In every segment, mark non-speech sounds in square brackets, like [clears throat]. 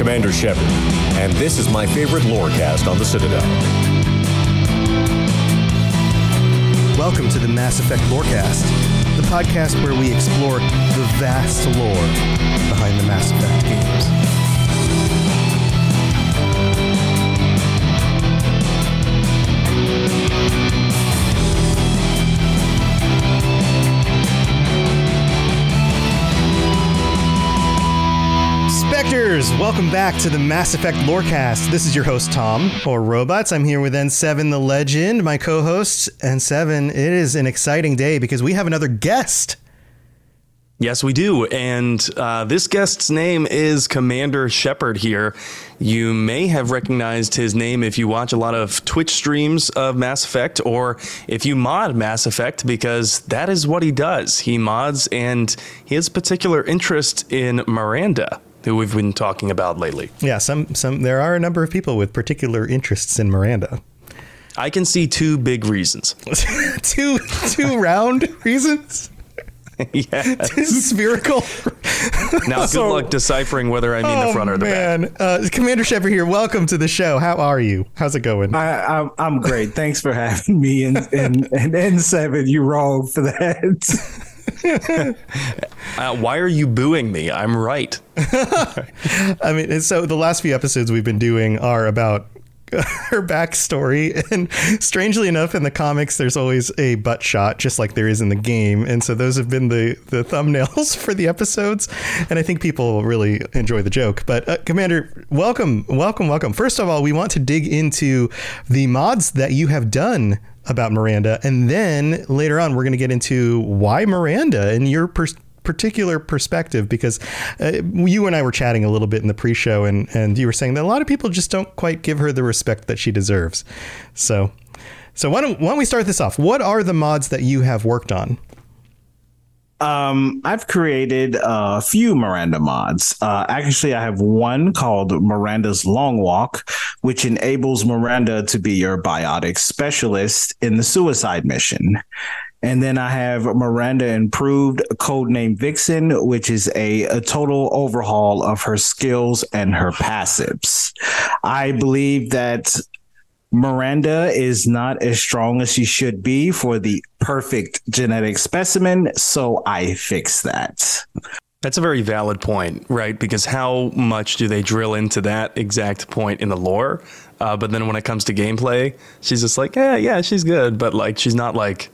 Commander Shepard, and this is my favorite lorecast on the Citadel. Welcome to the Mass Effect Lorecast, the podcast where we explore the vast lore behind the Mass Effect games. Spectres, welcome back to the Mass Effect Lorecast. This is your host, Tom, or Robots. I'm here with N7 the Legend, my co host. N7, it is an exciting day because we have another guest. Yes, we do. And uh, this guest's name is Commander Shepard here. You may have recognized his name if you watch a lot of Twitch streams of Mass Effect or if you mod Mass Effect, because that is what he does. He mods and his particular interest in Miranda, who we've been talking about lately. Yeah, some, some, there are a number of people with particular interests in Miranda. I can see two big reasons. [laughs] two, two round [laughs] reasons? yeah. Spherical. Now, good [laughs] luck deciphering whether I mean the front or the back. man. Uh, Commander Shepard here. Welcome to the show. How are you? How's it going? I, I'm, I'm great. Thanks for having me. And and and N7, you wrong for that. [laughs] Uh, why are you booing me? I'm right. [laughs] I mean, so the last few episodes we've been doing are about [laughs] her backstory, and strangely enough, in the comics, there's always a butt shot, just like there is in the game, and so those have been the the thumbnails for the episodes, and I think people really enjoy the joke. But uh, Commander, welcome, welcome, welcome. First of all, we want to dig into the mods that you have done about Miranda, and then later on, we're going to get into why Miranda and your pers- particular perspective because uh, you and I were chatting a little bit in the pre-show and and you were saying that a lot of people just don't quite give her the respect that she deserves. So so why don't why don't we start this off? What are the mods that you have worked on? Um, I've created a few Miranda mods. Uh, actually, I have one called Miranda's Long Walk, which enables Miranda to be your biotic specialist in the suicide mission. And then I have Miranda Improved, codename Vixen, which is a, a total overhaul of her skills and her passives. I believe that Miranda is not as strong as she should be for the perfect genetic specimen, so I fix that. That's a very valid point, right? Because how much do they drill into that exact point in the lore? Uh, but then when it comes to gameplay, she's just like, yeah, yeah, she's good, but like she's not like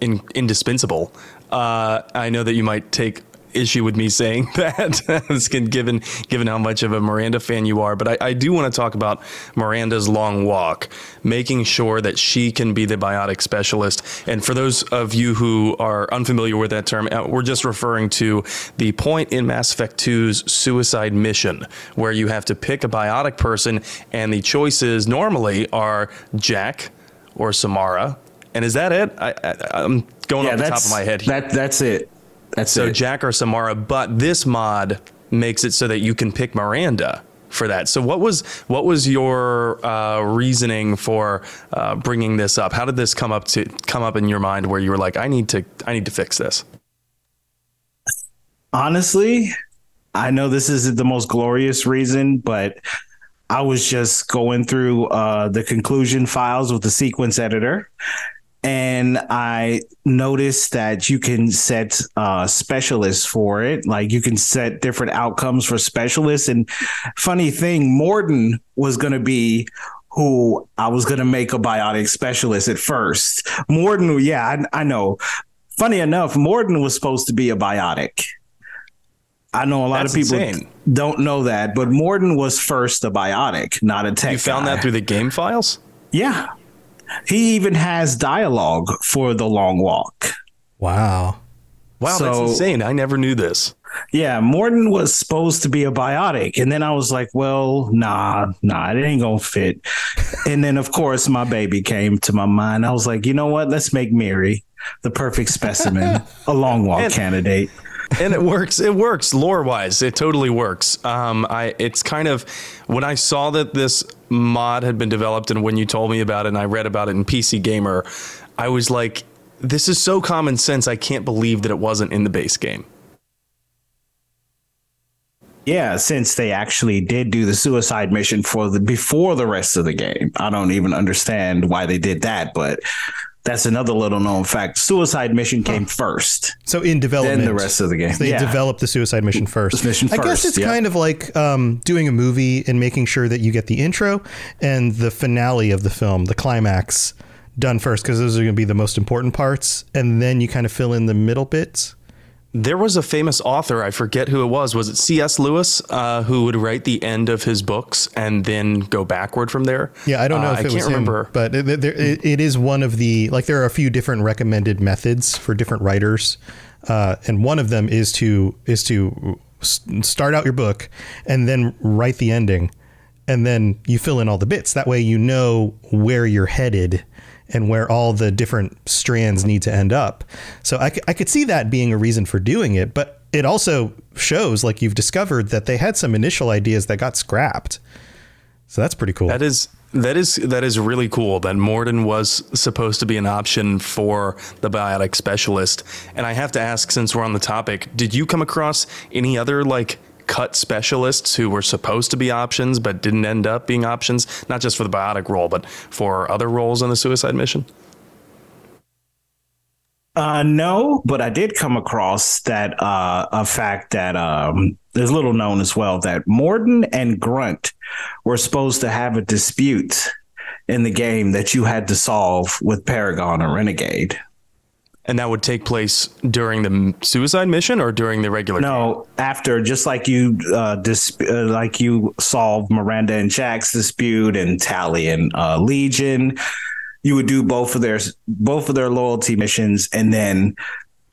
in, indispensable. Uh, I know that you might take issue with me saying [laughs] that, [laughs] given given how much of a Miranda fan you are. But I, I do want to talk about Miranda's long walk, making sure that she can be the biotic specialist. And for those of you who are unfamiliar with that term, uh, we're just referring to the point in Mass Effect 2's suicide mission, where you have to pick a biotic person, and the choices normally are Jack or Samara. And is that it? I, I, I'm going off the top of my head. Here. That that's it. That's So it. Jack or Samara, but this mod makes it so that you can pick Miranda for that. So what was what was your uh, reasoning for uh, bringing this up? How did this come up to come up in your mind where you were like, I need to I need to fix this? honestly, I know this isn't the most glorious reason, but I was just going through uh, the conclusion files with the sequence editor. And I noticed that you can set uh, specialists for it. Like you can set different outcomes for specialists. And funny thing, Mordin was going to be who I was going to make a biotic specialist at first. Mordin, yeah, I, I know. Funny enough, Mordin was supposed to be a biotic. I know a lot That's of people insane. don't know that, but Mordin was first a biotic, not a tech. You found guy. that through the game files? Yeah. He even has dialogue for the long walk. Wow. Wow, that's insane. I never knew this. Yeah, Mordin was supposed to be a biotic. And then I was like, well, nah, nah, it ain't gonna fit. and then of course my baby came to my mind. I was like, you know what? Let's make Mary the perfect specimen, a long walk And- candidate. And it works. It works lore wise. It totally works. Um, I it's kind of when I saw that this mod had been developed, and when you told me about it, and I read about it in PC Gamer, I was like, "This is so common sense. I can't believe that it wasn't in the base game." Yeah, since they actually did do the suicide mission for the before the rest of the game. I don't even understand why they did that, but that's another little known fact. Suicide mission came first. So in development, Then the rest of the game. So they Yeah. developed the suicide mission first. Mission first. I guess it's yeah. kind of like um, doing a movie and making sure that you get the intro and the finale of the film, the climax, done first because those are going to be the most important parts, and then you kind of fill in the middle bits. There was a famous author, I forget who it was. Was it C.S. Lewis, uh, who would write the end of his books and then go backward from there? Yeah, I don't know Uh, if it I was can't remember. him, but it, it, it is one of the like there are a few different recommended methods for different writers, uh, and one of them is to is to start out your book and then write the ending, and then you fill in all the bits. That way, you know where you're headed and where all the different strands need to end up. So I, I could see that being a reason for doing it, but it also shows, like you've discovered, that they had some initial ideas that got scrapped. So that's pretty cool. That is that is that is really cool that Mordin was supposed to be an option for the biotic specialist. And I have to ask since we're on the topic, did you come across any other like cut specialists who were supposed to be options but didn't end up being options, not just for the biotic role, but for other roles in the suicide mission? Uh, no, but I did come across that uh, a fact that um, is little known as well that Mordin and Grunt were supposed to have a dispute in the game that you had to solve with Paragon or Renegade. And that would take place during the suicide mission or during the regular game? No, after just like you uh, dis- uh, like you solve Miranda and Jack's dispute and Tali and uh, Legion, you would do both of their both of their loyalty missions, and then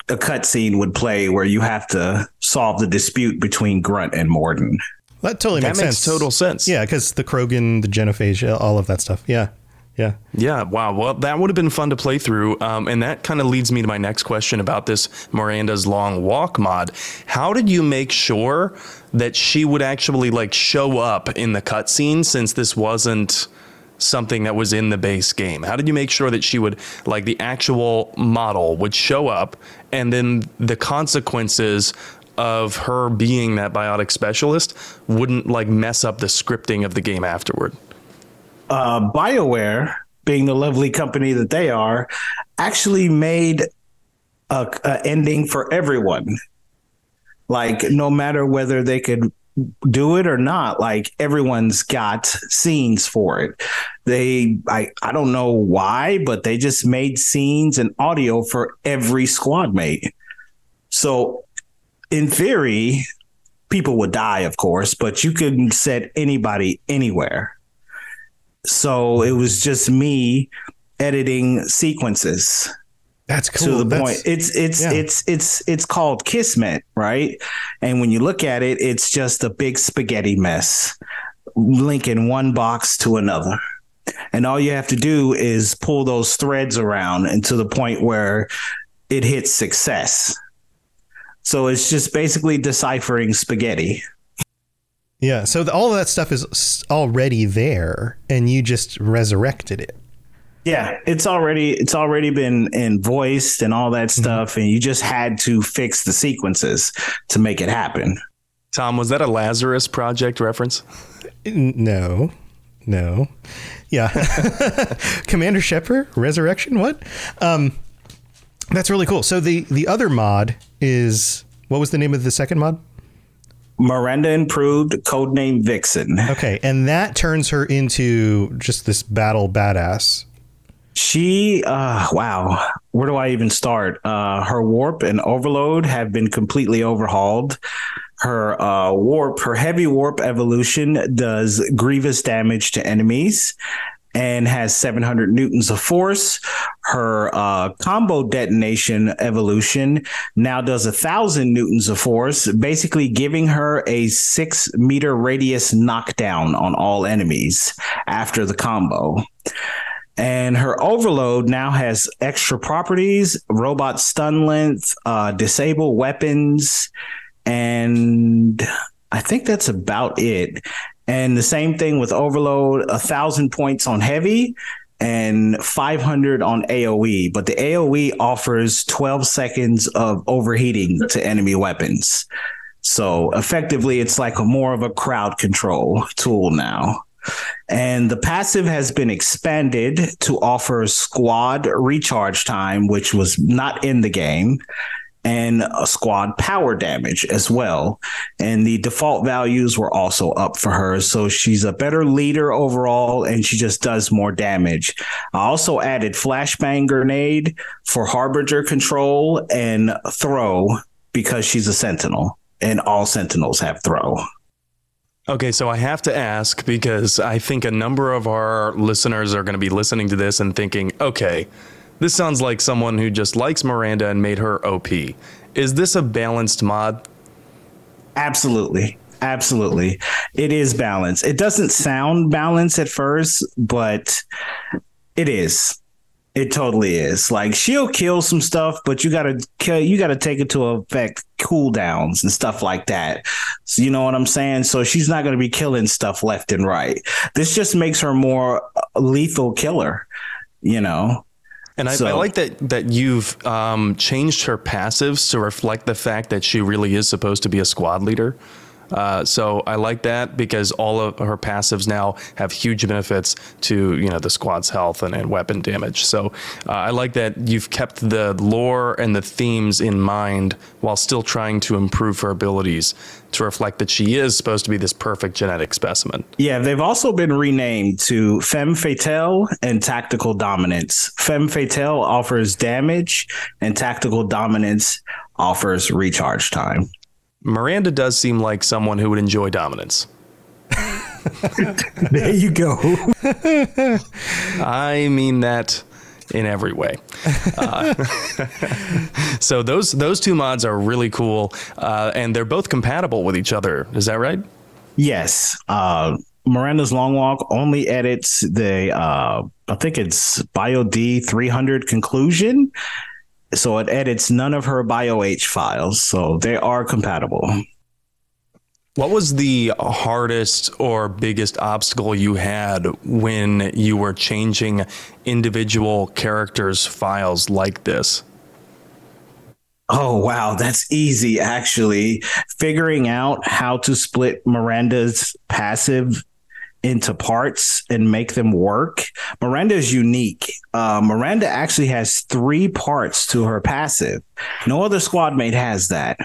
a cutscene would play where you have to solve the dispute between Grunt and Mordin. That totally That makes, makes sense. total sense. Yeah, because the Krogan, the Genophage, all of that stuff. Yeah, yeah. Yeah, wow. Well, that would have been fun to play through. Um, and that kind of leads me to my next question about this Miranda's Long Walk mod. How did you make sure that she would actually like show up in the cutscene since this wasn't something that was in the base game? How did you make sure that she would like the actual model would show up and then the consequences of her being that biotic specialist wouldn't like mess up the scripting of the game afterward? Uh, BioWare, being the lovely company that they are, actually made a, a ending for everyone. Like no matter whether they could do it or not, like everyone's got scenes for it. They I I don't know why, but they just made scenes and audio for every squad mate. So in theory, people would die, of course, but you could set anybody anywhere. So it was just me editing sequences That's cool. to the That's- point. It's it's yeah. it's it's it's called Kismet, right? And when you look at it, it's just a big spaghetti mess, linking one box to another. And all you have to do is pull those threads around and to the point where it hits success. So it's just basically deciphering spaghetti. Yeah. So the, all of that stuff is already there, and you just resurrected it. Yeah, it's already it's already been in voiced and all that stuff, and you just had to fix the sequences to make it happen. Tom, was that a Lazarus Project reference? No, no. Yeah. [laughs] Commander Shepard, Resurrection. What? Um, that's really cool. So the the other mod is what was the name of the second mod? Miranda improved, codename Vixen. Okay, and that turns her into just this battle badass. She, uh, wow, where do I even start? Uh, her warp and overload have been completely overhauled. Her uh, warp, her heavy warp evolution does grievous damage to enemies and has 700 newtons of force. Her uh, combo detonation evolution now does a thousand newtons of force, basically giving her a six meter radius knockdown on all enemies after the combo. And her overload now has extra properties, robot stun length, uh, disable weapons, and I think that's about it. And the same thing with overload, a thousand points on heavy and 500 on AoE. But the AoE offers 12 seconds of overheating to enemy weapons. So effectively, it's like a more of a crowd control tool now. And the passive has been expanded to offer squad recharge time, which was not in the game, and a squad power damage as well. And the default values were also up for her. So she's a better leader overall, and she just does more damage. I also added flashbang grenade for harbinger control and throw because she's a sentinel, and all sentinels have throw. Okay, so I have to ask because I think a number of our listeners are going to be listening to this and thinking, okay, this sounds like someone who just likes Miranda and made her OP. Is this a balanced mod? Absolutely. Absolutely. It is balanced. It doesn't sound balanced at first, but it is. It totally is. Like she'll kill some stuff, but you gotta. You gotta take it to effect cooldowns and stuff like that. So you know what I'm saying. So she's not gonna be killing stuff left and right. This just makes her more lethal killer. You know. And I, so, I like that that you've um, changed her passives to reflect the fact that she really is supposed to be a squad leader. Uh, so I like that because all of her passives now have huge benefits to you know the squad's health and, and weapon damage. So uh, I like that you've kept the lore and the themes in mind while still trying to improve her abilities to reflect that she is supposed to be this perfect genetic specimen. Yeah, they've also been renamed to Femme Fatale and Tactical Dominance. Femme Fatale offers damage, and Tactical Dominance offers recharge time. Miranda does seem like someone who would enjoy dominance. [laughs] there you go. I mean that in every way. Uh, [laughs] so those those two mods are really cool, uh, and they're both compatible with each other. Is that right? Yes. Uh, Miranda's Long Walk only edits the uh, I think it's Bio D 300 conclusion so it edits none of her BioH files, so they are compatible. What was the hardest or biggest obstacle you had when you were changing individual characters' files like this? Oh, wow. That's easy, actually. Figuring out how to split Miranda's passive into parts and make them work. Miranda is unique. Uh, Miranda actually has three parts to her passive. No other squad mate has that.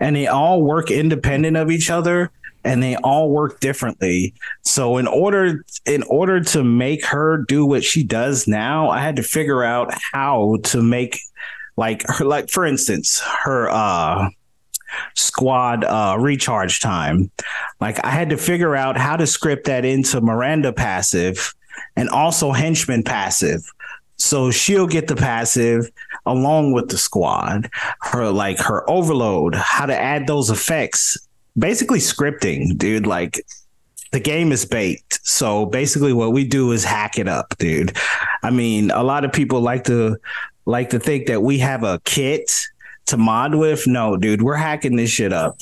And they all work independent of each other and they all work differently. So in order in order to make her do what she does now, I had to figure out how to make like her like for instance, her uh squad uh, recharge time. Like I had to figure out how to script that into Miranda passive and also henchman passive. So she'll get the passive along with the squad. Her like her overload, how to add those effects. Basically scripting, dude. Like the game is baked. So basically what we do is hack it up, dude. I mean, a lot of people like to like to think that we have a kit to mod with. No, dude, we're hacking this shit up.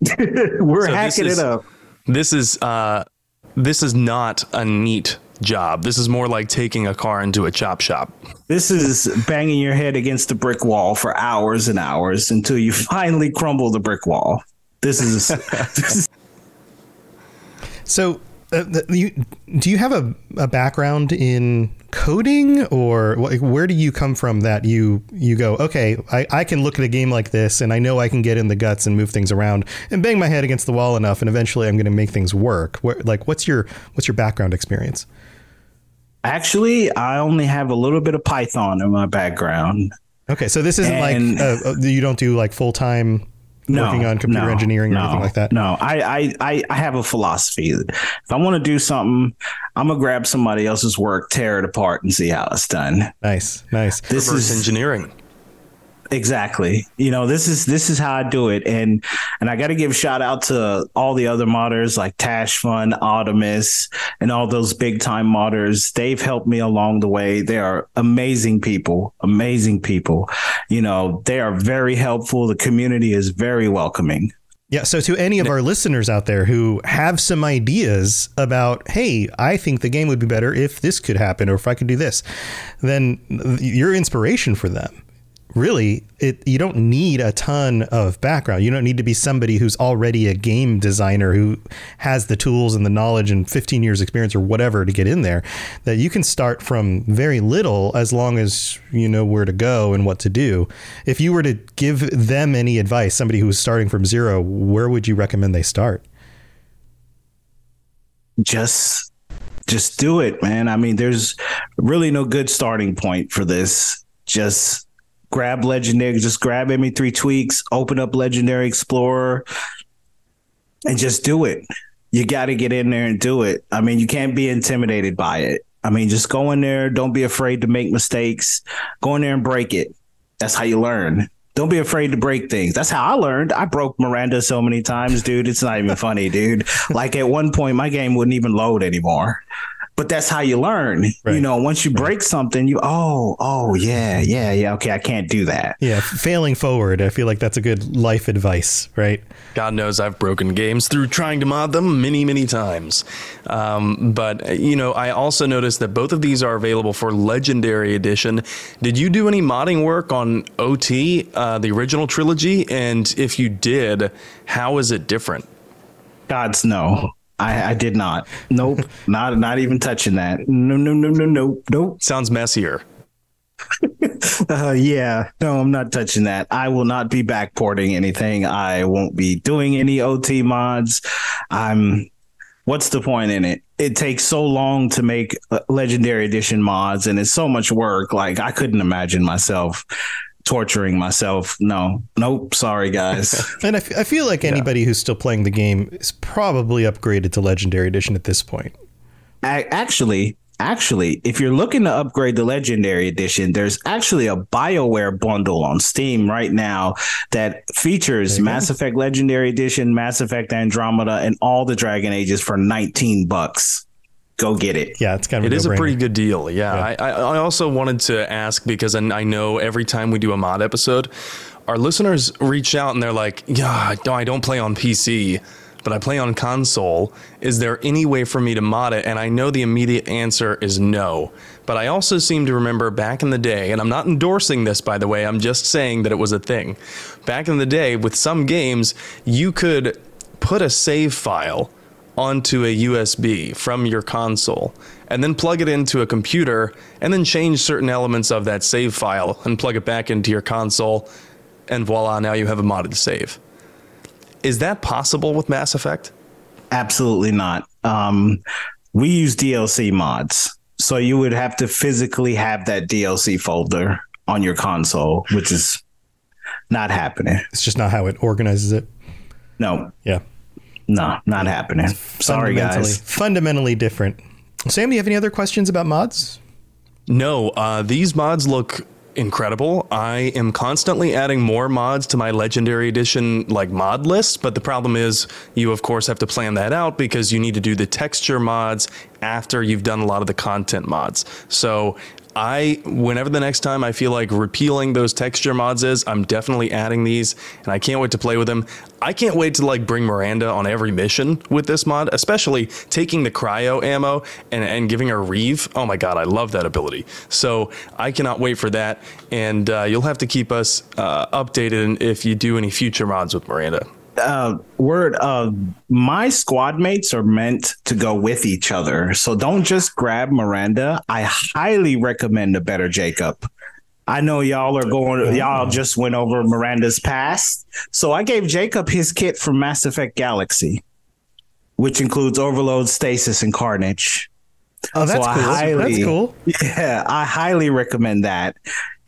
[laughs] we're so hacking is, it up. This is uh this is not a neat job. This is more like taking a car into a chop shop. This is banging your head against the brick wall for hours and hours until you [laughs] finally crumble the brick wall. This is, [laughs] this is so uh, you, do you have a, a background in coding or where do you come from that you you go okay I, I can look at a game like this and I know I can get in the guts and move things around and bang my head against the wall enough and eventually I'm going to make things work where, like what's your what's your background experience? Actually I only have a little bit of Python in my background. Okay so this isn't and, like uh, uh, you don't do like full-time no, working on computer no, engineering or no, anything like that? No, I, I, I have a philosophy. If I want to do something, I'm gonna grab somebody else's work, tear it apart, and see how it's done. Nice, nice. This Reverse is engineering. Exactly. You know, this is this is how I do it. And and I gotta give shout out to all the other modders like Tash Fun, Optimus, and all those big time modders. They've helped me along the way. They are amazing people, amazing people. You know, they are very helpful. The community is very welcoming. Yeah. So, to any of our listeners out there who have some ideas about, hey, I think the game would be better if this could happen or if I could do this, then you're inspiration for them really it you don't need a ton of background. You don't need to be somebody who's already a game designer who has the tools and the knowledge and 15 years experience or whatever to get in there. That you can start from very little as long as you know where to go and what to do. If you were to give them any advice, somebody who is starting from zero, where would you recommend they start? Just just do it, man. I mean, there's really no good starting point for this. Just grab legendary, just grab ME3 tweaks, open up Legendary Explorer, and just do it. You got to get in there and do it. I mean, you can't be intimidated by it. I mean, just go in there. Don't be afraid to make mistakes. Go in there and break it. That's how you learn. Don't be afraid to break things. That's how I learned. I broke Miranda so many times, dude. It's not even funny, dude. [laughs] Like at one point, my game wouldn't even load anymore but that's how you learn. Right. You know, once you break something, you oh oh yeah yeah yeah okay I can't do that. Yeah, failing forward. I feel like that's a good life advice, right? God knows I've broken games through trying to mod them many many times. Um, but you know, I also noticed that both of these are available for Legendary Edition. Did you do any modding work on OT, uh, the original trilogy? And if you did, how is it different? God's no. I, I did not. Nope. [laughs] not not even touching that. No, no, no, no, no, nope. Sounds messier. [laughs] uh, yeah, no, I'm not touching that. I will not be backporting anything. I won't be doing any OT mods. I'm. What's the point in it? It takes so long to make uh, Legendary Edition mods, and it's so much work. Like I couldn't imagine myself torturing myself. No, nope. Sorry, guys. [laughs] and I, f- I feel like anybody yeah. who's still playing the game is probably upgraded to Legendary Edition at this point. actually, actually, if you're looking to upgrade the Legendary Edition, there's actually a BioWare bundle on Steam right now that features Mass. Effect Legendary Edition, Mass Effect Andromeda, and all the Dragon Ages for 19 bucks go get it. Yeah, it's kind of it is a pretty good deal. Yeah, yeah. I, I also wanted to ask because I know every time we do a mod episode, our listeners reach out and they're like, "Yeah, no, I don't play on PC." But I play on console. Is there any way for me to mod it? And I know the immediate answer is no. But I also seem to remember back in the day, and I'm not endorsing this by the way, I'm just saying that it was a thing. Back in the day, with some games, you could put a save file onto a USB from your console and then plug it into a computer and then change certain elements of that save file and plug it back into your console and voila, now you have a modded save. Is that possible with Mass Effect? Absolutely not. Um, we use DLC mods. So you would have to physically have that DLC folder on your console, which is not happening. It's just not how it organizes it. No. Yeah. No, not happening. Sorry, guys. Fundamentally different. Sam, do you have any other questions about mods? No, uh, these mods look incredible. I am constantly adding more mods to my legendary edition like mod list, but the problem is you of course have to plan that out because you need to do the texture mods after you've done a lot of the content mods. So I, whenever the next time I feel like repealing those texture mods is, I'm definitely adding these and I can't wait to play with them. I can't wait to like bring Miranda on every mission with this mod, especially taking the cryo ammo and, and giving her Reave. Oh my God, I love that ability. So I cannot wait for that. And uh, you'll have to keep us uh, updated if you do any future mods with Miranda uh, word uh, my squad mates are meant to go with each other. So don't just grab Miranda. I highly recommend a better Jacob. I know y'all are going, y'all just went over Miranda's past. So I gave Jacob his kit from Mass Effect Galaxy, which includes Overload, Stasis, and Carnage. Oh, that's so cool. Highly, that's cool. Yeah, I highly recommend that.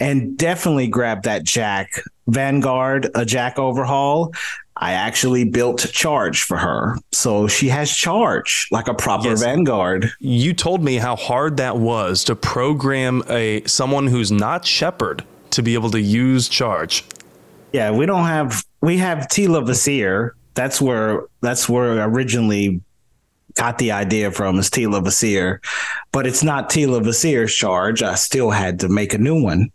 And definitely grab that Jack Vanguard, a Jack overhaul. I actually built charge for her. So she has charge like a proper yes. Vanguard. You told me how hard that was to program a someone who's not Shepard to be able to use charge. Yeah, we don't have we have Tela Vasir. That's where that's where I originally got the idea from is Tela Vasir. But it's not Tela Vasir's charge. I still had to make a new one.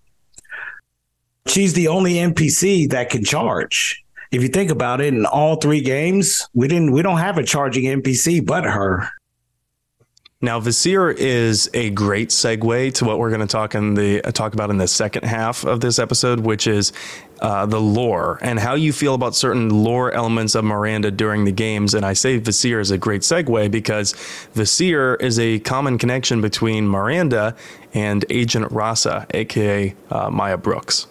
She's the only NPC that can charge if you think about it, in all three games, we didn't we don't have a charging NPC but her. Now, Vasir is a great segue to what we're going to talk in the uh, talk about in the second half of this episode, which is uh, the lore and how you feel about certain lore elements of Miranda during the games. And I say Vasir is a great segue because Vasir is a common connection between Miranda and Agent Rasa, aka uh, Maya Brooks.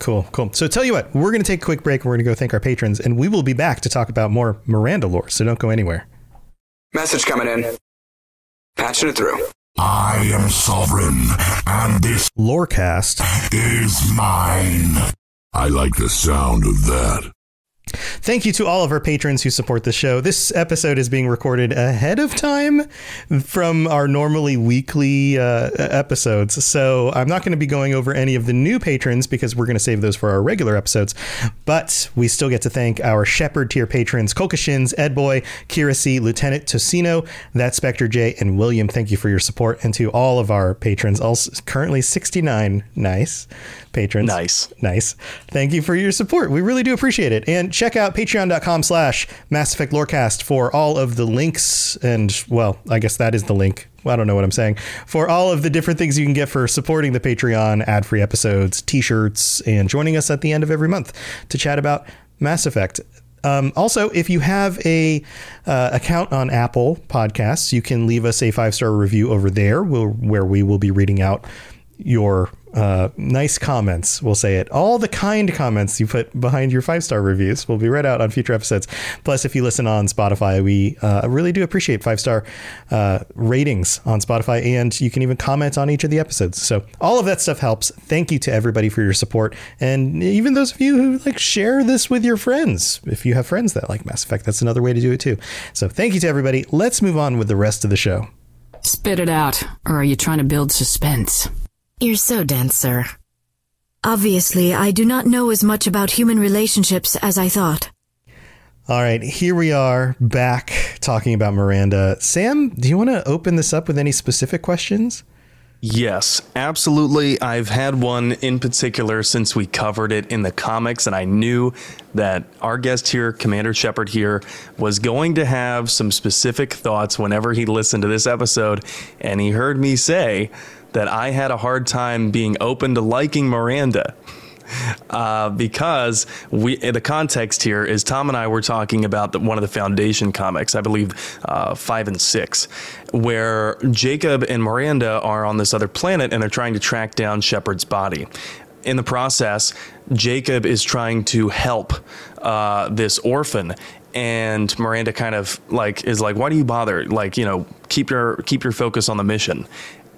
Cool, cool. So tell you what, we're going to take a quick break and we're going to go thank our patrons, and we will be back to talk about more Miranda lore. So don't go anywhere. Message coming in. Patching it through. I am sovereign, and this Lorecast is mine. I like the sound of that. Thank you to all of our patrons who support the show. This episode is being recorded ahead of time from our normally weekly uh, episodes. So I'm not going to be going over any of the new patrons because we're going to save those for our regular episodes. But we still get to thank our Shepard tier patrons, Kolkashins, Edboy, Kira C, Lieutenant Tocino, That Spectre J, and William. Thank you for your support. And to all of our patrons, also currently 69. Nice patrons. Nice. Nice. Thank you for your support. We really do appreciate it. And check out patreon.com slash Mass Effect Lorecast for all of the links and, well, I guess that is the link. I don't know what I'm saying. For all of the different things you can get for supporting the Patreon, ad free episodes, t shirts, and joining us at the end of every month to chat about Mass Effect. Um, also, if you have a uh, account on Apple Podcasts, you can leave us a five star review over there, where we will be reading out your uh, nice comments. We'll say it. All the kind comments you put behind your five star reviews will be read out on future episodes. Plus, if you listen on Spotify, we uh, really do appreciate five star uh, ratings on Spotify, and you can even comment on each of the episodes. So all of that stuff helps. Thank you to everybody for your support, and even those of you who like share this with your friends. If you have friends that like Mass Effect, that's another way to do it too. So thank you to everybody. Let's move on with the rest of the show. Spit it out, or are you trying to build suspense? You're so dense, sir. Obviously, I do not know as much about human relationships as I thought. All right, here we are back talking about Miranda. Sam, do you want to open this up with any specific questions? Yes, absolutely. I've had one in particular since we covered it in the comics, and I knew that our guest here, Commander Shepard here, was going to have some specific thoughts whenever he listened to this episode. And he heard me say that I had a hard time being open to liking Miranda. Uh, because we the context here is Tom and I were talking about the, one of the Foundation comics, I believe uh, five and six, where Jacob and Miranda are on this other planet and they're trying to track down Shepard's body. In the process, Jacob is trying to help uh, this orphan, and Miranda kind of like is like, "Why do you bother? Like, you know, keep your keep your focus on the mission."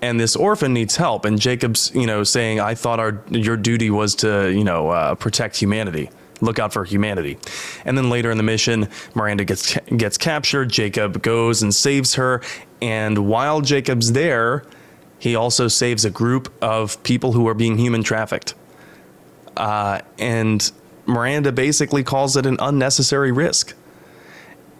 And this orphan needs help. And Jacob's, you know, saying, "I thought our your duty was to, you know, uh, protect humanity." Look out for humanity. And then later in the mission, Miranda gets gets captured. Jacob goes and saves her. And while Jacob's there, he also saves a group of people who are being human trafficked. Uh, and Miranda basically calls it an unnecessary risk.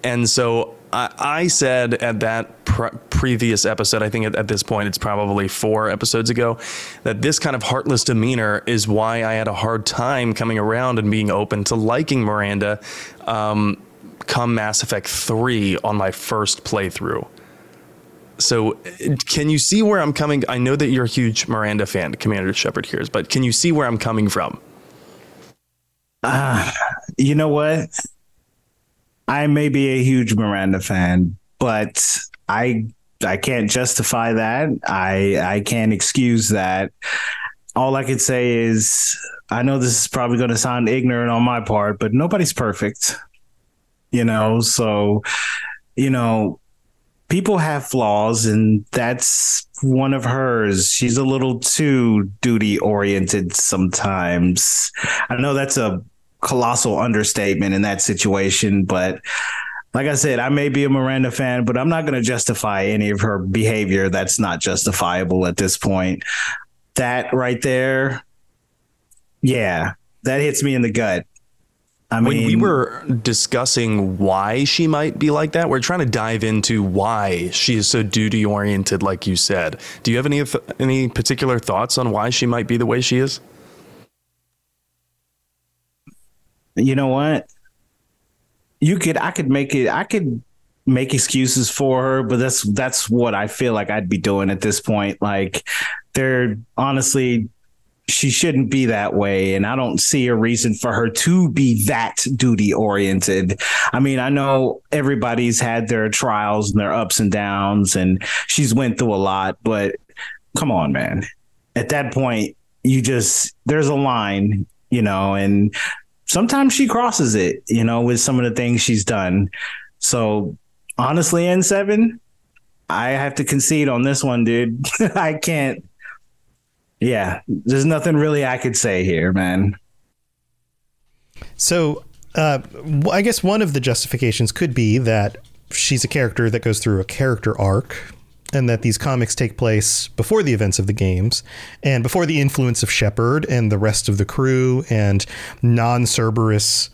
And so I, I said at that pre- previous episode, I think at, at, this point it's probably four episodes ago, that this kind of heartless demeanor is why I had a hard time coming around and being open to liking Miranda um, come Mass Effect 3 on my first playthrough. So, can you see where I'm coming? I know that you're a huge Miranda fan, Commander Shepard here, but can you see where I'm coming from? Uh, you know what? I may be a huge Miranda fan, but I I can't justify that. I I can't excuse that. All I could say is I know this is probably going to sound ignorant on my part, but nobody's perfect. You know, so you know, people have flaws and that's one of hers. She's a little too duty oriented sometimes. I know that's a colossal understatement in that situation. But like I said, I may be a Miranda fan, but I'm not going to justify any of her behavior that's not justifiable at this point. That right there, yeah, that hits me in the gut. I mean, when we were discussing why she might be like that, we're trying to dive into why she is so duty oriented, like you said. Do you have any any particular thoughts on why she might be the way she is? you know what? You could, I could make it, I could make excuses for her, but that's that's what I feel like I'd be doing at this point. Like they're honestly she shouldn't be that way and i don't see a reason for her to be that duty oriented i mean i know everybody's had their trials and their ups and downs and she's went through a lot but come on man at that point you just there's a line you know and sometimes she crosses it you know with some of the things she's done. So honestly n7 i have to concede on this one dude. [laughs] I can't yeah, there's nothing really I could say here, man. So, uh, I guess one of the justifications could be that she's a character that goes through a character arc, and that these comics take place before the events of the games and before the influence of Shepard and the rest of the crew and non Cerberus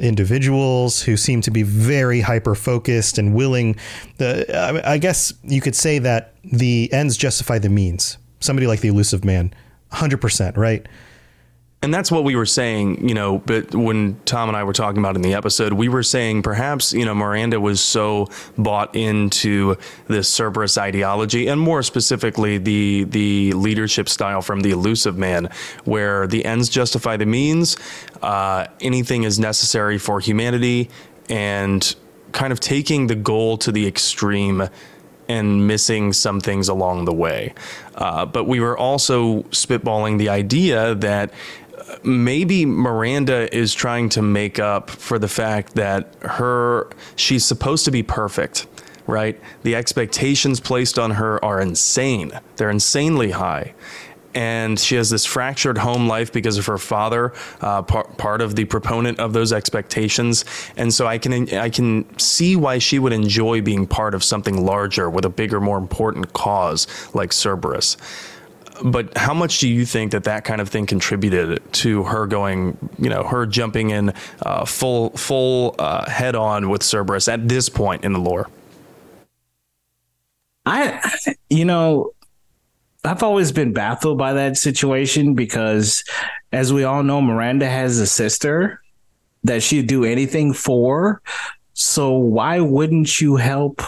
individuals who seem to be very hyper focused and willing. The I guess you could say that the ends justify the means somebody like the Illusive Man, 100%, right? And that's what we were saying, you know, but when Tom and I were talking about in the episode, we were saying perhaps, you know, Miranda was so bought into this Cerberus ideology and more specifically the the leadership style from the Illusive Man, where the ends justify the means, uh, anything is necessary for humanity, and kind of taking the goal to the extreme and missing some things along the way. Uh, but we were also spitballing the idea that maybe Miranda is trying to make up for the fact that her she's supposed to be perfect, right? The expectations placed on her are insane. They're insanely high and she has this fractured home life because of her father, uh, par- part of the proponent of those expectations. And so I can I can see why she would enjoy being part of something larger with a bigger, more important cause like Cerberus. But how much do you think that that kind of thing contributed to her going, you know, her jumping in uh, full full uh, head on with Cerberus at this point in the lore? I, you know, I've always been baffled by that situation because, as we all know, Miranda has a sister that she'd do anything for. So why wouldn't you help,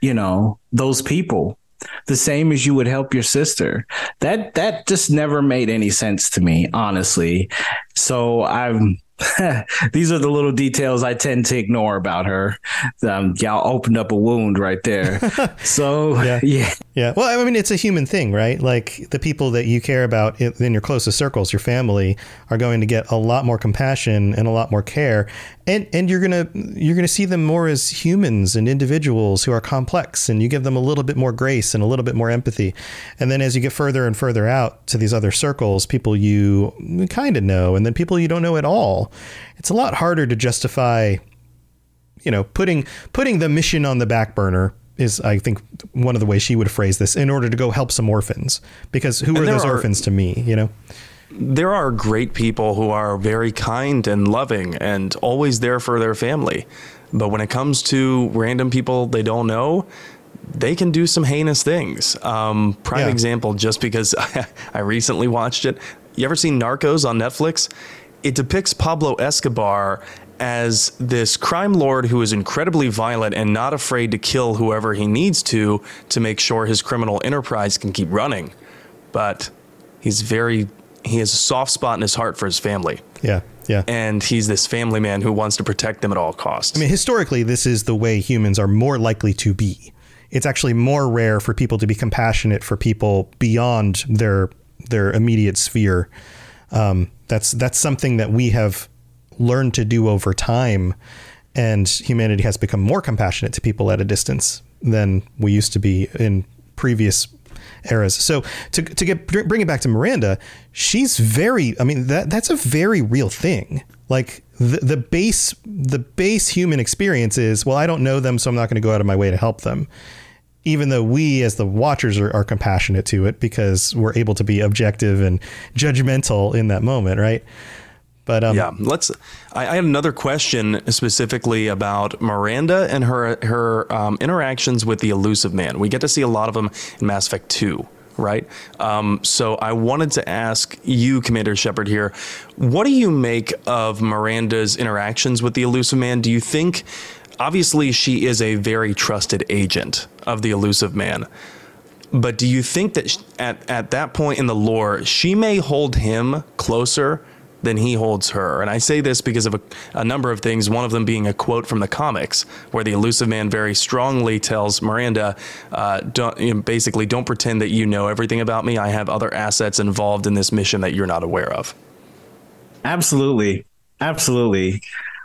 you know, those people the same as you would help your sister? That that just never made any sense to me, honestly. So I'm [laughs] these are the little details I tend to ignore about her. Um, y'all opened up a wound right there. [laughs] so yeah. [laughs] yeah, yeah. Well, I mean, it's a human thing, right? Like the people that you care about in your closest circles, your family, are going to get a lot more compassion and a lot more care, and and you're gonna you're gonna see them more as humans and individuals who are complex, and you give them a little bit more grace and a little bit more empathy, and then as you get further and further out to these other circles, people you kind of know, and then people you don't know at all it's a lot harder to justify you know putting putting the mission on the back burner is I think one of the ways she would phrase this in order to go help some orphans. Because who and are those are, orphans to me you know there are great people who are very kind and loving and always there for their family but when it comes to random people they don't know they can do some heinous things um, prime yeah. example just because [laughs] I recently watched it you ever seen narcos on netflix it depicts Pablo Escobar as this crime lord who is incredibly violent and not afraid to kill whoever he needs to to make sure his criminal enterprise can keep running. But he's very he has a soft spot in his heart for his family. Yeah. Yeah. And he's this family man who wants to protect them at all costs. I mean, historically, this is the way humans are more likely to be. It's actually more rare for people to be compassionate for people beyond their their immediate sphere. Um, that's that's something that we have learned to do over time, and humanity has become more compassionate to people at a distance than we used to be in previous eras. So to to get bring it back to Miranda, she's very. I mean that that's a very real thing. Like the the base the base human experience is well, I don't know them, so I'm not going to go out of my way to help them even though we as the watchers are, are compassionate to it because we're able to be objective and judgmental in that moment, right? But um, yeah, let's. I, I had another question specifically about Miranda and her her um, interactions with the Illusive Man. We get to see a lot of them in Mass Effect Two, right? Um, so I wanted to ask you, Commander Shepard, here, what do you make of Miranda's interactions with the Illusive Man? Do you think obviously she is a very trusted agent of the Illusive Man. But do you think that at, at that point in the lore, she may hold him closer than he holds her? And I say this because of a, a number of things, one of them being a quote from the comics, where the Illusive Man very strongly tells Miranda, uh, don't, you know, basically, don't pretend that you know everything about me. I have other assets involved in this mission that you're not aware of. Absolutely. Absolutely.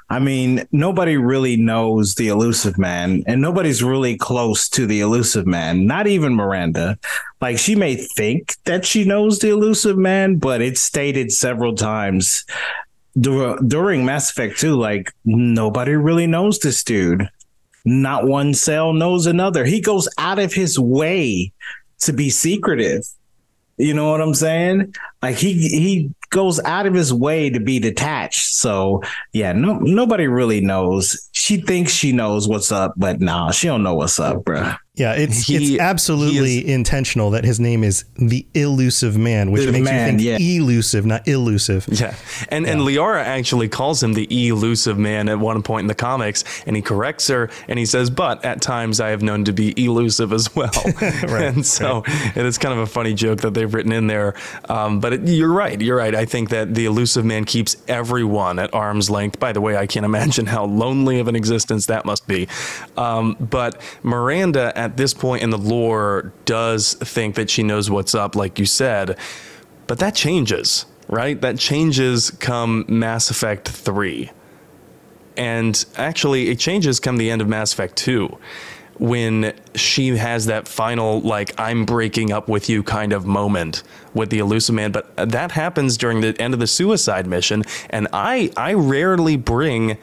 I mean, nobody really knows the Illusive Man, and nobody's really close to the Illusive Man, not even Miranda. Like, she may think that she knows the Illusive Man, but it's stated several times dur- during Mass Effect 2, like, nobody really knows this dude. Not one cell knows another. He goes out of his way to be secretive. You know what I'm saying? Like he he goes out of his way to be detached. So yeah, no nobody really knows. She thinks she knows what's up, but nah, she don't know what's up, bruh. Yeah, it's He- it's absolutely he intentional that his name is the Illusive Man, which makes man, you think yeah. elusive, not elusive. Yeah. And and Liara actually calls him the elusive man at one point in the comics and he corrects her and he says, But at times I have known to be elusive as well. [laughs] right, [laughs] and so it is kind of a funny joke that they've written in there. Um, but it, you're right. You're right. I think that the Illusive Man keeps everyone at arm's length. By the way, I can't imagine how lonely of an existence that must be. Um, but Miranda at this point in the lore does think that she knows what's up, like you said. But that changes, right? That changes come Mass Effect 3. And actually, it changes come the end of Mass Effect 2 when she has that final, like, I'm breaking up with you kind of moment with the Illusive Man. But that happens during the end of the suicide mission. And I, I rarely bring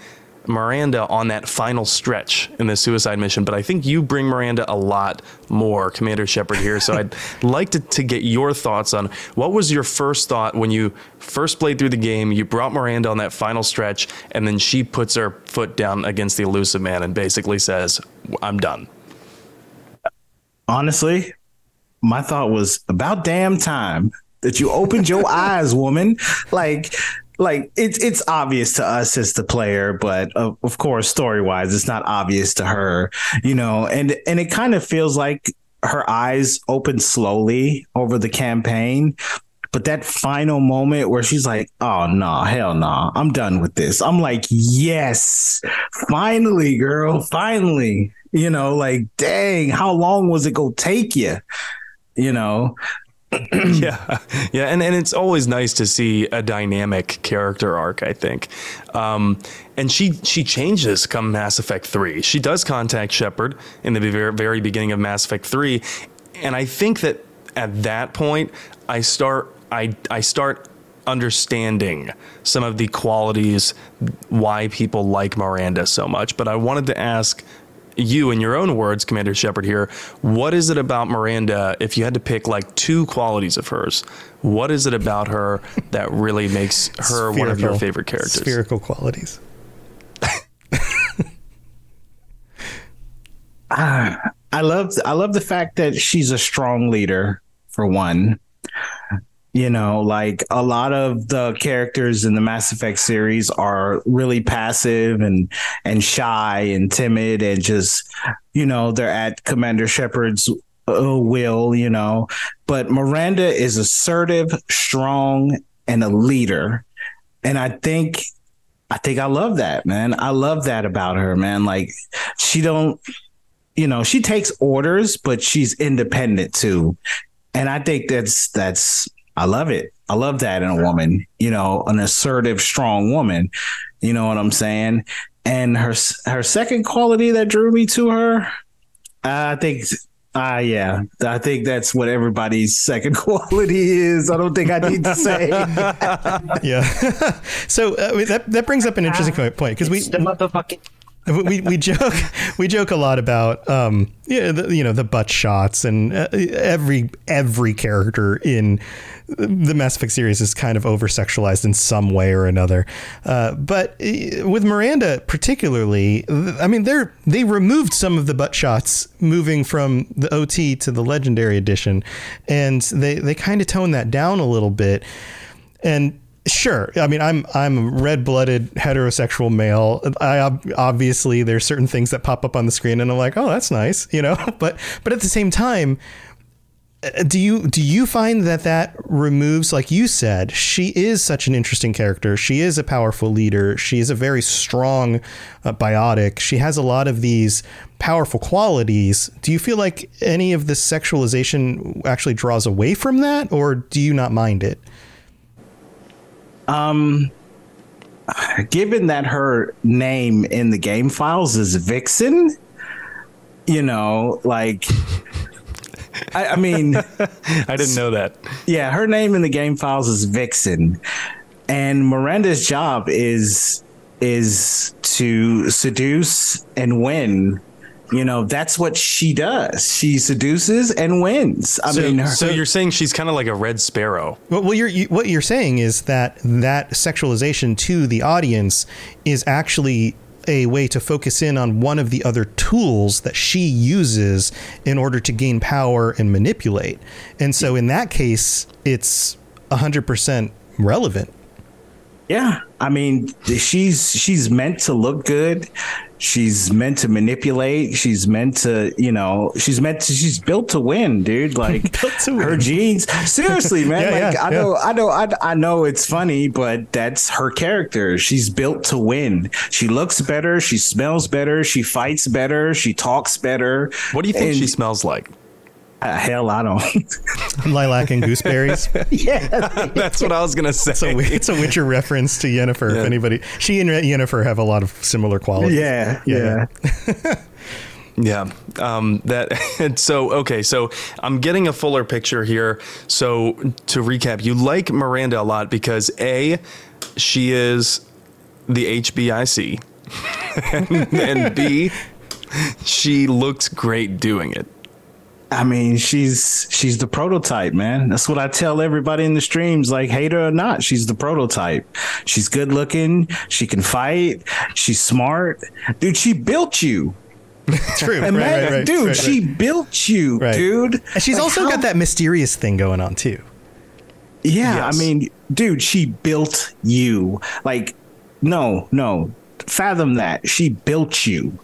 Miranda on that final stretch in the suicide mission, but I think you bring Miranda a lot more, Commander Shepard here. So I'd [laughs] like to, to get your thoughts on what was your first thought when you first played through the game, you brought Miranda on that final stretch, and then she puts her foot down against the Illusive Man and basically says, I'm done. Honestly, my thought was about damn time that you opened your [laughs] eyes, woman. Like like it's it's obvious to us as the player, but of, of course, story wise, it's not obvious to her, you know. And and it kind of feels like her eyes open slowly over the campaign. But that final moment where she's like, "Oh no, hell no, I'm done with this." I'm like, "Yes, finally, girl, finally." You know, like, dang, how long was it gonna take you? You know, [clears throat] yeah, yeah, and and it's always nice to see a dynamic character arc. I think, um, and she she changes come Mass Effect Three. She does contact Shepard in the very very beginning of Mass Effect Three, and I think that at that point I start I I start understanding some of the qualities why people like Miranda so much. But I wanted to ask you, in your own words, Commander Shepard, here, what is it about Miranda? If you had to pick like two qualities of hers, what is it about her that really makes her one of your favorite characters? Spherical qualities. [laughs] Ah, I love I love the fact that she's a strong leader for one. You know, like a lot of the characters in the Mass Effect series are really passive and and shy and timid and just you know they're at Commander Shepard's uh, will. You know, but Miranda is assertive, strong, and a leader, and I think I think I love that man. I love that about her, man. Like she don't you know, she takes orders, but she's independent too. And I think that's that's I love it. I love that in a woman, you know, an assertive, strong woman. You know what I'm saying? And her her second quality that drew me to her, I think uh yeah, I think that's what everybody's [laughs] second quality is. I don't think I need to say. [laughs] Yeah. [laughs] so uh, that that brings up an interesting point because we the motherfucking we we joke we joke a lot about um yeah the, you know the butt shots and uh, every every character in the Mass Effect series is kind of over sexualized in some way or another. Uh, but uh, with Miranda particularly, I mean they're they removed some of the butt shots moving from the OT to the Legendary Edition, and they they kind of toned that down a little bit, and Sure. I mean, I'm I'm a red-blooded heterosexual male. I obviously there's certain things that pop up on the screen, and I'm like, oh, that's nice, you know. [laughs] But but at the same time, do you do you find that that removes, like you said, she is such an interesting character. She is a powerful leader. She is a very strong uh, biotic. She has a lot of these powerful qualities. Do you feel like any of this sexualization actually draws away from that, or do you not mind it? Um, given that her name in the game files is Vixen, you know, like, I, I mean, [laughs] I didn't know that. yeah, her name in the game files is Vixen, and Miranda's job is is to seduce and win. You know, that's what she does. She seduces and wins. I So, mean, her, so you're saying she's kind of like a red sparrow. Well, well you're, you, what you're saying is that that sexualization to the audience is actually a way to focus in on one of the other tools that she uses in order to gain power and manipulate. And so in that case, it's 100% relevant. Yeah, I mean, she's she's meant to look good. She's meant to manipulate. She's meant to, you know, she's meant to. She's built to win, dude. [laughs] Like Built to her win. genes. Seriously, [laughs] man. Yeah, like yeah, I know, I know, I, I know it's funny, but that's her character. She's built to win. She looks better. She smells better. She fights better. She talks better. What do you think And- she smells like? Uh, hell, I don't. [laughs] Lilac and gooseberries. [laughs] yeah, [laughs] That's what I was gonna say. It's a, it's a Witcher reference to Yennefer. If anybody, she and Yennefer have a lot of similar qualities. yeah, yeah. Yeah. Um, that. so okay. So I'm getting a fuller picture here. So to recap, you like Miranda a lot because a, she is the HBIC, and, and b, she looks great doing it. I mean, she's she's the prototype, man. That's what I tell everybody in the streams. Like, hate her or not, she's the prototype. She's good looking. She can fight. She's smart, dude. She built you, [laughs] True. and right, man, right, right, dude, right, she right. built you, Right. dude. And she's Like, also how- got that mysterious thing going on too. Yeah, Yes. I mean, dude, she built you. Like, no, no, fathom that she built you.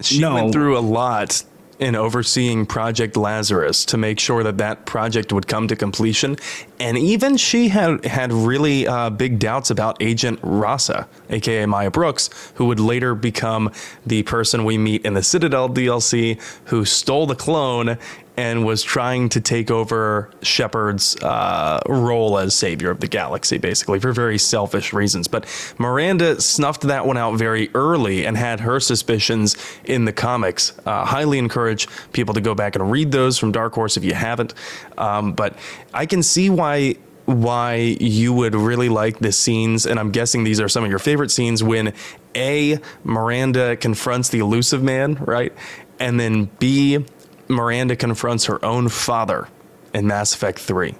She No. went through a lot in overseeing Project Lazarus to make sure that that project would come to completion, and even she had had really uh, big doubts about Agent Rasa, aka Maya Brooks, who would later become the person we meet in the Citadel DLC, who stole the clone and was trying to take over Shepard's uh, role as savior of the galaxy, basically, for very selfish reasons. But Miranda snuffed that one out very early and had her suspicions in the comics. Uh, highly encourage people to go back and read those from Dark Horse if you haven't. Um, but I can see why why you would really like the scenes, and I'm guessing these are some of your favorite scenes when A, Miranda confronts the Illusive Man, right? And then B, Miranda confronts her own father in Mass Effect 3.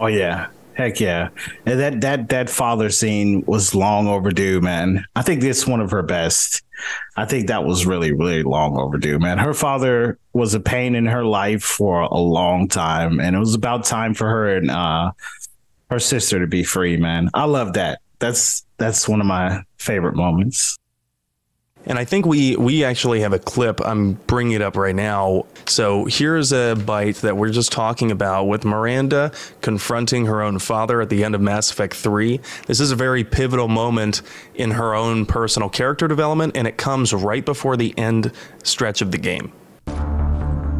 Oh yeah. Heck yeah. And that that that father scene was long overdue, man. I think it's one of her best. I think that was really, really long overdue, man. Her father was a pain in her life for a long time, and it was about time for her and uh her sister to be free, man. I love that. That's that's one of my favorite moments. And I think we we actually have a clip. I'm bringing it up right now. So here's a bite that we're just talking about with Miranda confronting her own father at the end of Mass Effect 3. This is a very pivotal moment in her own personal character development, and it comes right before the end stretch of the game.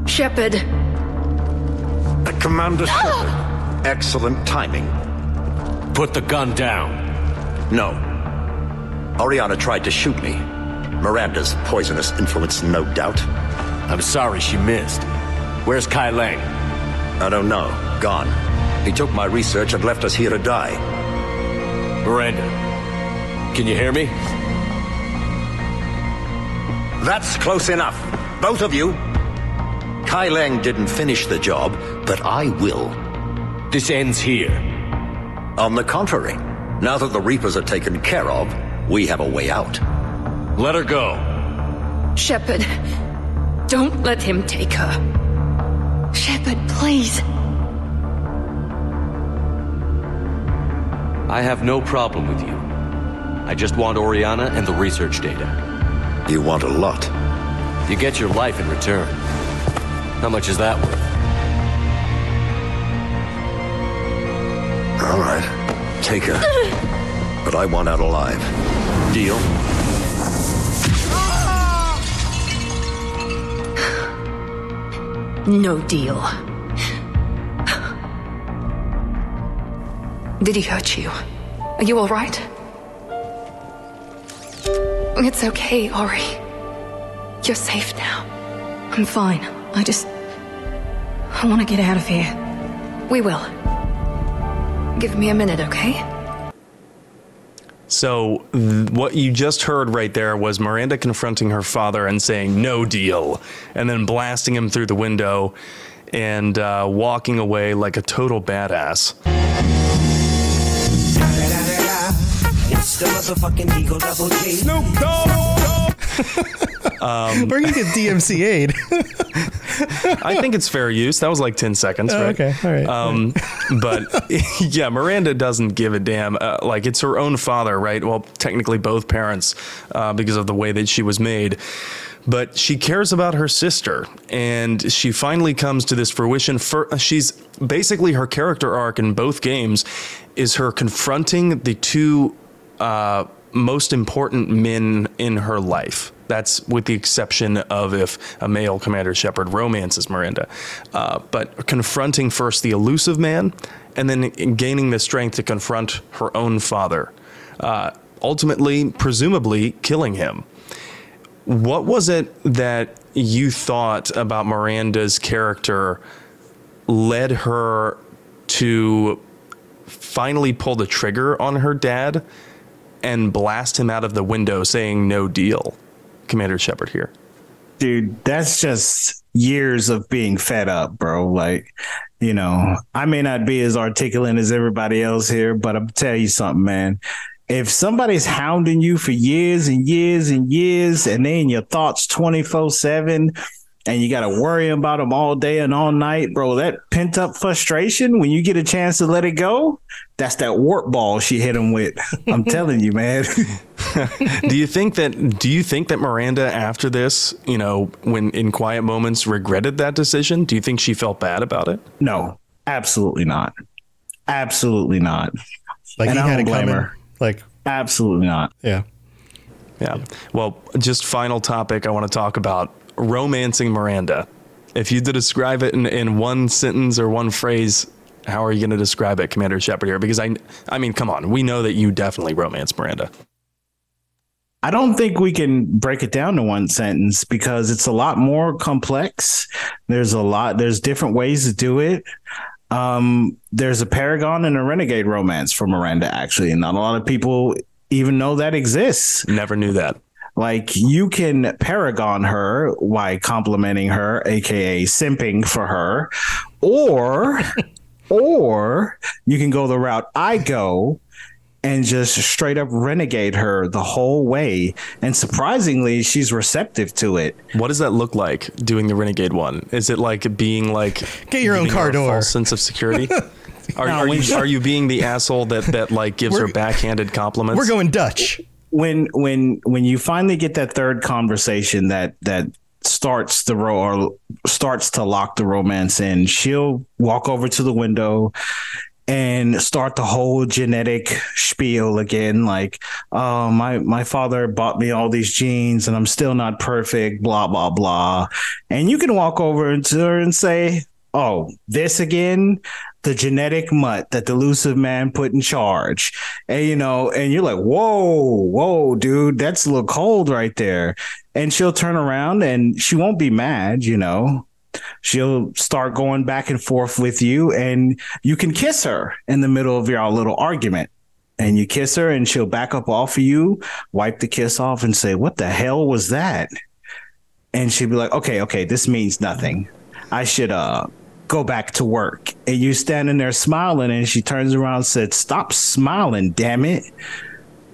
Shepard, Commander Shepard, [gasps] excellent timing. Put the gun down. No. Oriana tried to shoot me. Miranda's poisonous influence, no doubt. I'm sorry she missed. Where's Kai Lang? I don't know. Gone. He took my research and left us here to die. Miranda, can you hear me? That's close enough. Both of you. Kai Lang didn't finish the job, but I will. This ends here. On the contrary, now that the Reapers are taken care of, we have a way out. Let her go. Shepard, don't let him take her. Shepard, please. I have no problem with you. I just want Oriana and the research data. You want a lot. You get your life in return. How much is that worth? All right. Take her. [laughs] but I want out alive. Deal? No deal. Did he hurt you? Are you alright? It's okay, Ori. You're safe now. I'm fine. I just. I want to get out of here. We will. Give me a minute, okay? So, th- what you just heard right there was Miranda confronting her father and saying, no deal, and then blasting him through the window and uh, walking away like a total badass. It's the motherfucking Eagle Double G. Snoop Um, Bringing it DMC aid. [laughs] I think it's fair use. That was like 10 seconds, Oh, right? okay, all right. Um, but [laughs] yeah, Miranda doesn't give a damn. Uh, like it's her own father, right? Well, technically both parents uh, because of the way that she was made. But she cares about her sister, and she finally comes to this fruition. For she's basically her character arc in both games is her confronting the two uh, most important men in her life. That's with the exception of if a male Commander Shepard romances Miranda. Uh, but confronting first the Illusive Man and then gaining the strength to confront her own father. Uh, ultimately, presumably, killing him. What was it that you thought about Miranda's character led her to finally pull the trigger on her dad and blast him out of the window saying no deal? Commander Shepard here. dude, that's just years of being fed up, bro. Like, you know, I may not be as articulate as everybody else here, but I'm tell you something, man. If somebody's hounding you for years and years and years, and they in your thoughts 24 7, and you got to worry about them all day and all night, bro, that pent up frustration, when you get a chance to let it go, that's that warp ball she hit him with. [laughs] I'm telling you, man. [laughs] do you think that do you think that Miranda after this, you know, when in quiet moments regretted that decision? Do you think she felt bad about it? No, absolutely not. Absolutely not. Like And he I had don't it blame her. Like Absolutely not. yeah. Yeah. Well, just final topic I want to talk about romancing Miranda. If you to describe it in, in one sentence or one phrase, how are you going to describe it, Commander Shepard here? Because I, I mean, come on, we know that you definitely romance Miranda. I don't think we can break it down to one sentence because it's a lot more complex. There's a lot, there's different ways to do it. Um, there's a Paragon and a Renegade romance for Miranda, actually. And not a lot of people even know that exists. Never knew that. Like you can Paragon her by complimenting her, aka simping for her, or [laughs] or you can go the route I go and just straight up renegade her the whole way. And surprisingly, she's receptive to it. What does that look like doing the Renegade one? Is it like being like Get your own giving her car a door. false sense of security? [laughs] Are, No, are you are you being the asshole that that like gives her backhanded compliments? We're going Dutch. When when when you finally get that third conversation that that starts the ro or starts to lock the romance in, she'll walk over to the window and start the whole genetic spiel again like oh my my father bought me all these genes and I'm still not perfect blah blah blah. And you can walk over to her and say oh this again? The genetic mutt that the Illusive Man put in charge. And you know and you're like whoa whoa dude that's a little cold right there. And she'll turn around and she won't be mad you know. She'll start going back and forth with you and you can kiss her in the middle of your little argument. And you kiss her and she'll back up off of you wipe the kiss off and say what the hell was that? And she'd be like okay okay this means nothing. I should uh go back to work and you're standing there smiling and she turns around and said stop smiling damn it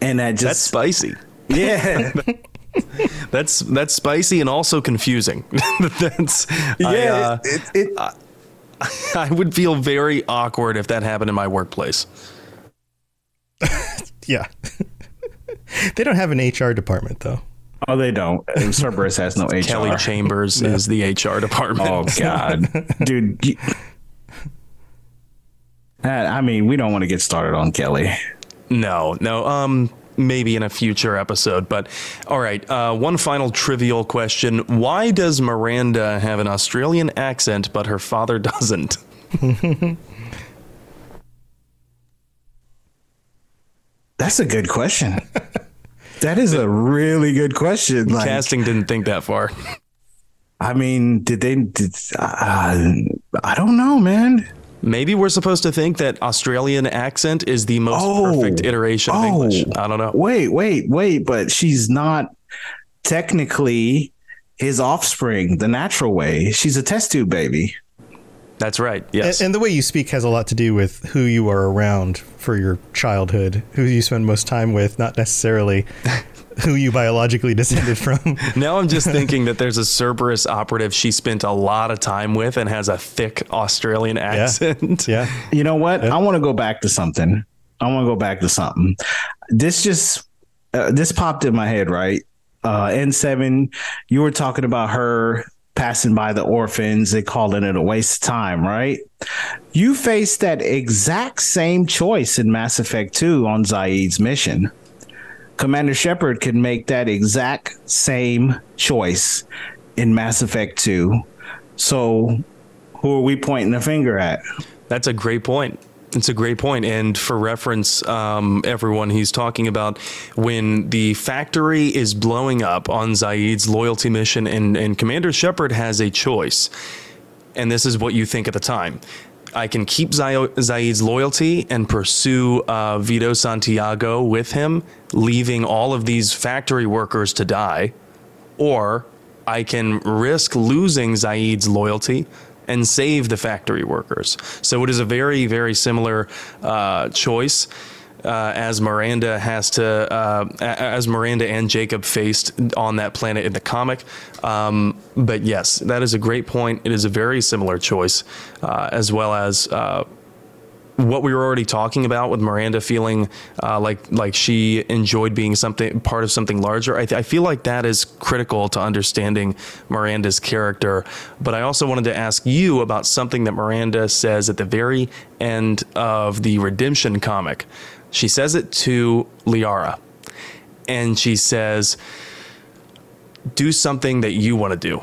and that That's spicy. yeah [laughs] That's that's spicy and also confusing. [laughs] that's I, yeah uh, it, it, I would feel very awkward if that happened in my workplace. [laughs] yeah. they don't have an HR department though. Oh, they don't. Cerberus has no HR. [laughs] Kelly Chambers is the HR department. Oh God, [laughs] dude. You, I mean, we don't want to get started on Kelly. No, no. Um, maybe in a future episode. But all right, uh, one final trivial question: Why does Miranda have an Australian accent, but her father doesn't? [laughs] That's a good question. That is a really good question. Like, Casting didn't think that far. I mean, did they? Did, uh, I don't know, man. Maybe we're supposed to think that Australian accent is the most oh, perfect iteration of oh, English. I don't know. Wait, wait, wait, but she's not technically his offspring the natural way. She's a test tube baby. That's right. Yes. And, and, the way you speak has a lot to do with who you are around for your childhood, who you spend most time with, not necessarily [laughs] who you biologically descended from. [laughs] now I'm just thinking that there's a Cerberus operative she spent a lot of time with and has a thick Australian accent. Yeah. yeah. [laughs] You know what? Yeah. I want to go back to something. I want to go back to something. This just uh, this popped in my head, right? Uh, N7, you were talking about her passing by the orphans, they calling it a waste of time, right? You face that exact same choice in Mass Effect 2 on Zaeed's mission. Commander Shepard can make that exact same choice in Mass Effect 2. So who are we pointing the finger at? That's a great point. It's a great point. And for reference, um, everyone, he's talking about when the factory is blowing up on Zaeed's loyalty mission, and, and Commander Shepard has a choice. And this is what you think at the time. I can keep Zaeed's loyalty and pursue uh, Vido Santiago with him, leaving all of these factory workers to die, or I can risk losing Zaeed's loyalty and save the factory workers. So it is a very, very similar uh, choice. Uh, as Miranda has to, uh, as Miranda and Jacob faced on that planet in the comic. Um, but yes, that is a great point. It is a very similar choice, uh, as well as uh, what we were already talking about with Miranda feeling uh, like like she enjoyed being something part of something larger. I, th- I, feel like that is critical to understanding Miranda's character. But I also wanted to ask you about something that Miranda says at the very end of the Redemption comic. She says it to Liara, and she says, "Do something that you want to do."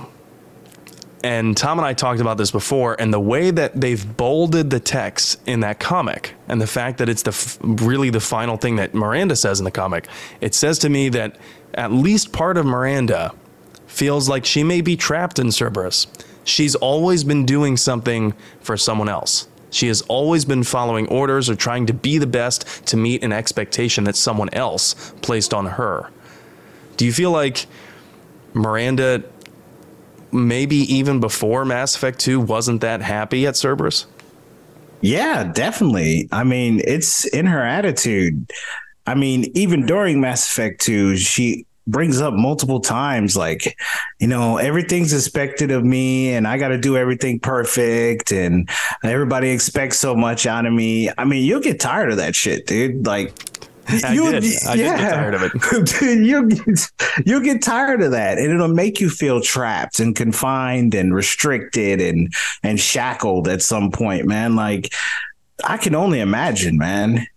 And Tom and I talked about this before, and the way that they've bolded the text in that comic, and the fact that it's the f- really the final thing that Miranda says in the comic, it says to me that at least part of Miranda feels like she may be trapped in Cerberus. She's always been doing something for someone else. She has always been following orders or trying to be the best to meet an expectation that someone else placed on her. Do you feel like Miranda maybe even before Mass Effect 2 wasn't that happy at Cerberus? Yeah, definitely. I mean, it's in her attitude. I mean, even during Mass Effect 2, she brings up multiple times like you know everything's expected of me and i got to do everything perfect and everybody expects so much out of me i mean you'll get tired of that shit dude like [laughs] I you, did. I yeah. did get tired of it. [laughs] you'll, get, you'll get tired of that, and it'll make you feel trapped and confined and restricted and and shackled at some point, man. Like I can only imagine, man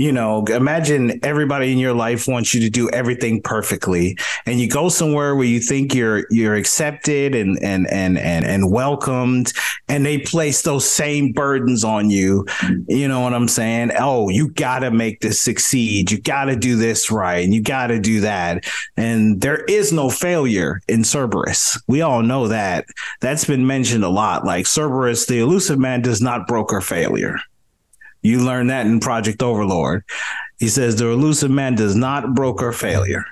you know imagine everybody in your life wants you to do everything perfectly and you go somewhere where you think you're you're accepted and and and and, and welcomed and they place those same burdens on you. You know what i'm saying? Oh you got to make this succeed. You got to do this right and you got to do that. And there is no failure in cerberus. We all know that. That's been mentioned a lot. Like cerberus the Illusive Man does not broker failure you learn that in Project Overlord. He says the Illusive Man does not broker failure.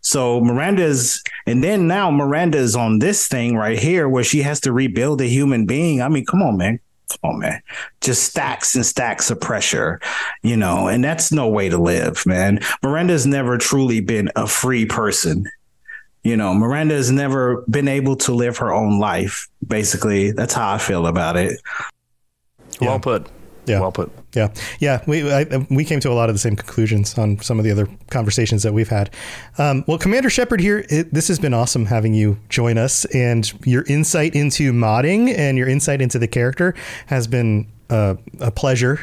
So Miranda's, and then now Miranda is on this thing right here where she has to rebuild a human being. I mean, come on, man. Come on, man. Just stacks and stacks of pressure, you know, and that's no way to live, man. Miranda's never truly been a free person. You know, Miranda has never been able to live her own life. Basically, that's how I feel about it. Well yeah. put. Yeah. Well put. Yeah, yeah. We I, we came to a lot of the same conclusions on some of the other conversations that we've had. Um, well, Commander Shepard here. It, this has been awesome having you join us, and your insight into modding and your insight into the character has been uh, a pleasure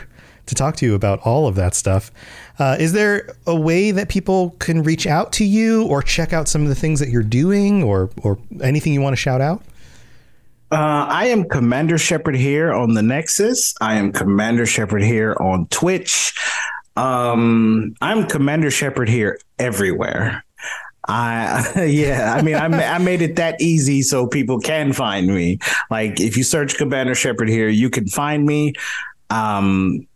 to talk to you about all of that stuff. Uh, is there a way that people can reach out to you or check out some of the things that you're doing, or or anything you want to shout out? Uh, I am Commander Shepard here on the Nexus. I am Commander Shepard here on Twitch. Um, I'm Commander Shepard here everywhere. I [laughs] yeah, I mean, I, I made it that easy so people can find me. Like, if you search Commander Shepard here, you can find me. Um,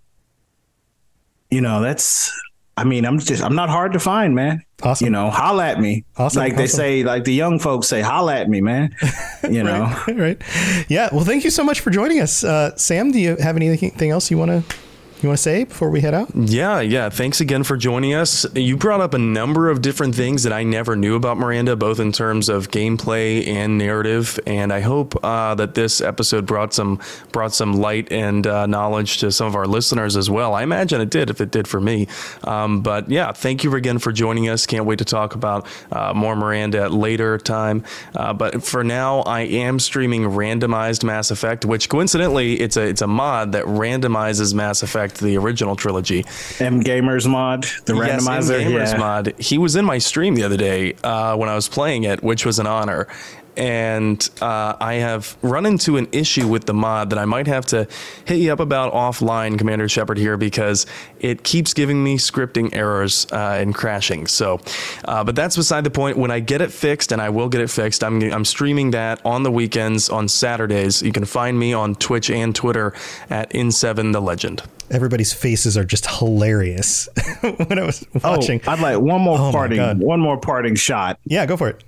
you know, that's. I mean, I'm just I'm not hard to find, man. Awesome. You know, holla at me. Awesome, Like they awesome. say, like the young folks say, holla at me, man. [laughs] You know. right, right. Yeah. Well, thank you so much for joining us, uh, Sam. Do you have anything else you want to you want to say before we head out? Yeah, yeah. Thanks again for joining us. You brought up a number of different things that I never knew about Miranda, both in terms of gameplay and narrative. And I hope uh, that this episode brought some brought some light and uh, knowledge to some of our listeners as well. I imagine it did, if it did for me. Um, but yeah, thank you again for joining us. Can't wait to talk about uh, more Miranda at later time. Uh, but for now, I am streaming randomized Mass Effect, which coincidentally it's a it's a mod that randomizes Mass Effect the original trilogy. Mgamerz mod, the Yes, randomizer. Mgamerz yeah. mod. He was in my stream the other day uh, when I was playing it, which was an honor. And uh, I have run into an issue with the mod that I might have to hit you up about offline, Commander Shepard, here because it keeps giving me scripting errors uh, and crashing. So, uh, but that's beside the point. When I get it fixed, and I will get it fixed, I'm I'm streaming that on the weekends on Saturdays. You can find me on Twitch and Twitter at In7 the Legend. Everybody's faces are just hilarious [laughs] when I was watching. Oh, I'd like one more Oh parting, one more parting shot. Yeah, go for it.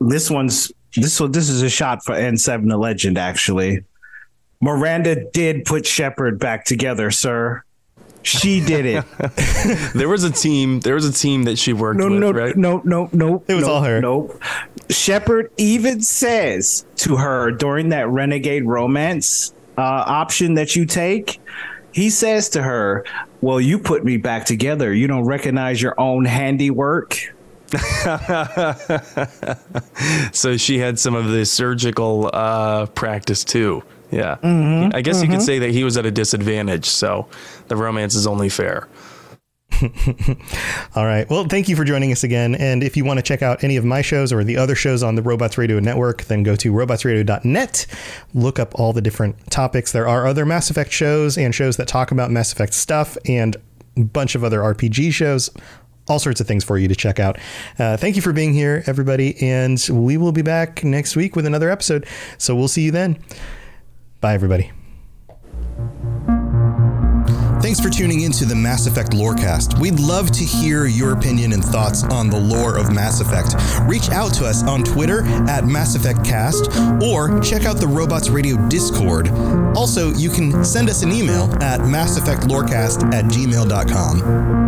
This one's this one. This is a shot for N7 the Legend. Actually, Miranda did put Shepard back together, sir. She did it. [laughs] there was a team. There was a team that she worked no, with, no, right? no, no, no. It was no, all her. Nope. Shepard even says to her during that renegade romance uh, option that you take. He says to her, "Well, you put me back together. You don't recognize your own handiwork." [laughs] so she had some of the surgical uh, practice too. Yeah. Mm-hmm, I guess you could say that he was at a disadvantage. So the romance is only fair. [laughs] All right. Well, thank you for joining us again. And if you want to check out any of my shows or the other shows on the Robots Radio Network, then go to robotsradio.net. Look up all the different topics. There are other Mass Effect shows and shows that talk about Mass Effect stuff and a bunch of other RPG shows. All sorts of things for you to check out. Uh, thank you for being here, everybody. And we will be back next week with another episode. So we'll see you then. Bye, everybody. Thanks for tuning in to the Mass Effect Lorecast. We'd love to hear your opinion and thoughts on the lore of Mass Effect. Reach out to us on Twitter at Mass Effect Cast or check out the Robots Radio Discord. Also, you can send us an email at masseffectlorecast at gmail.com.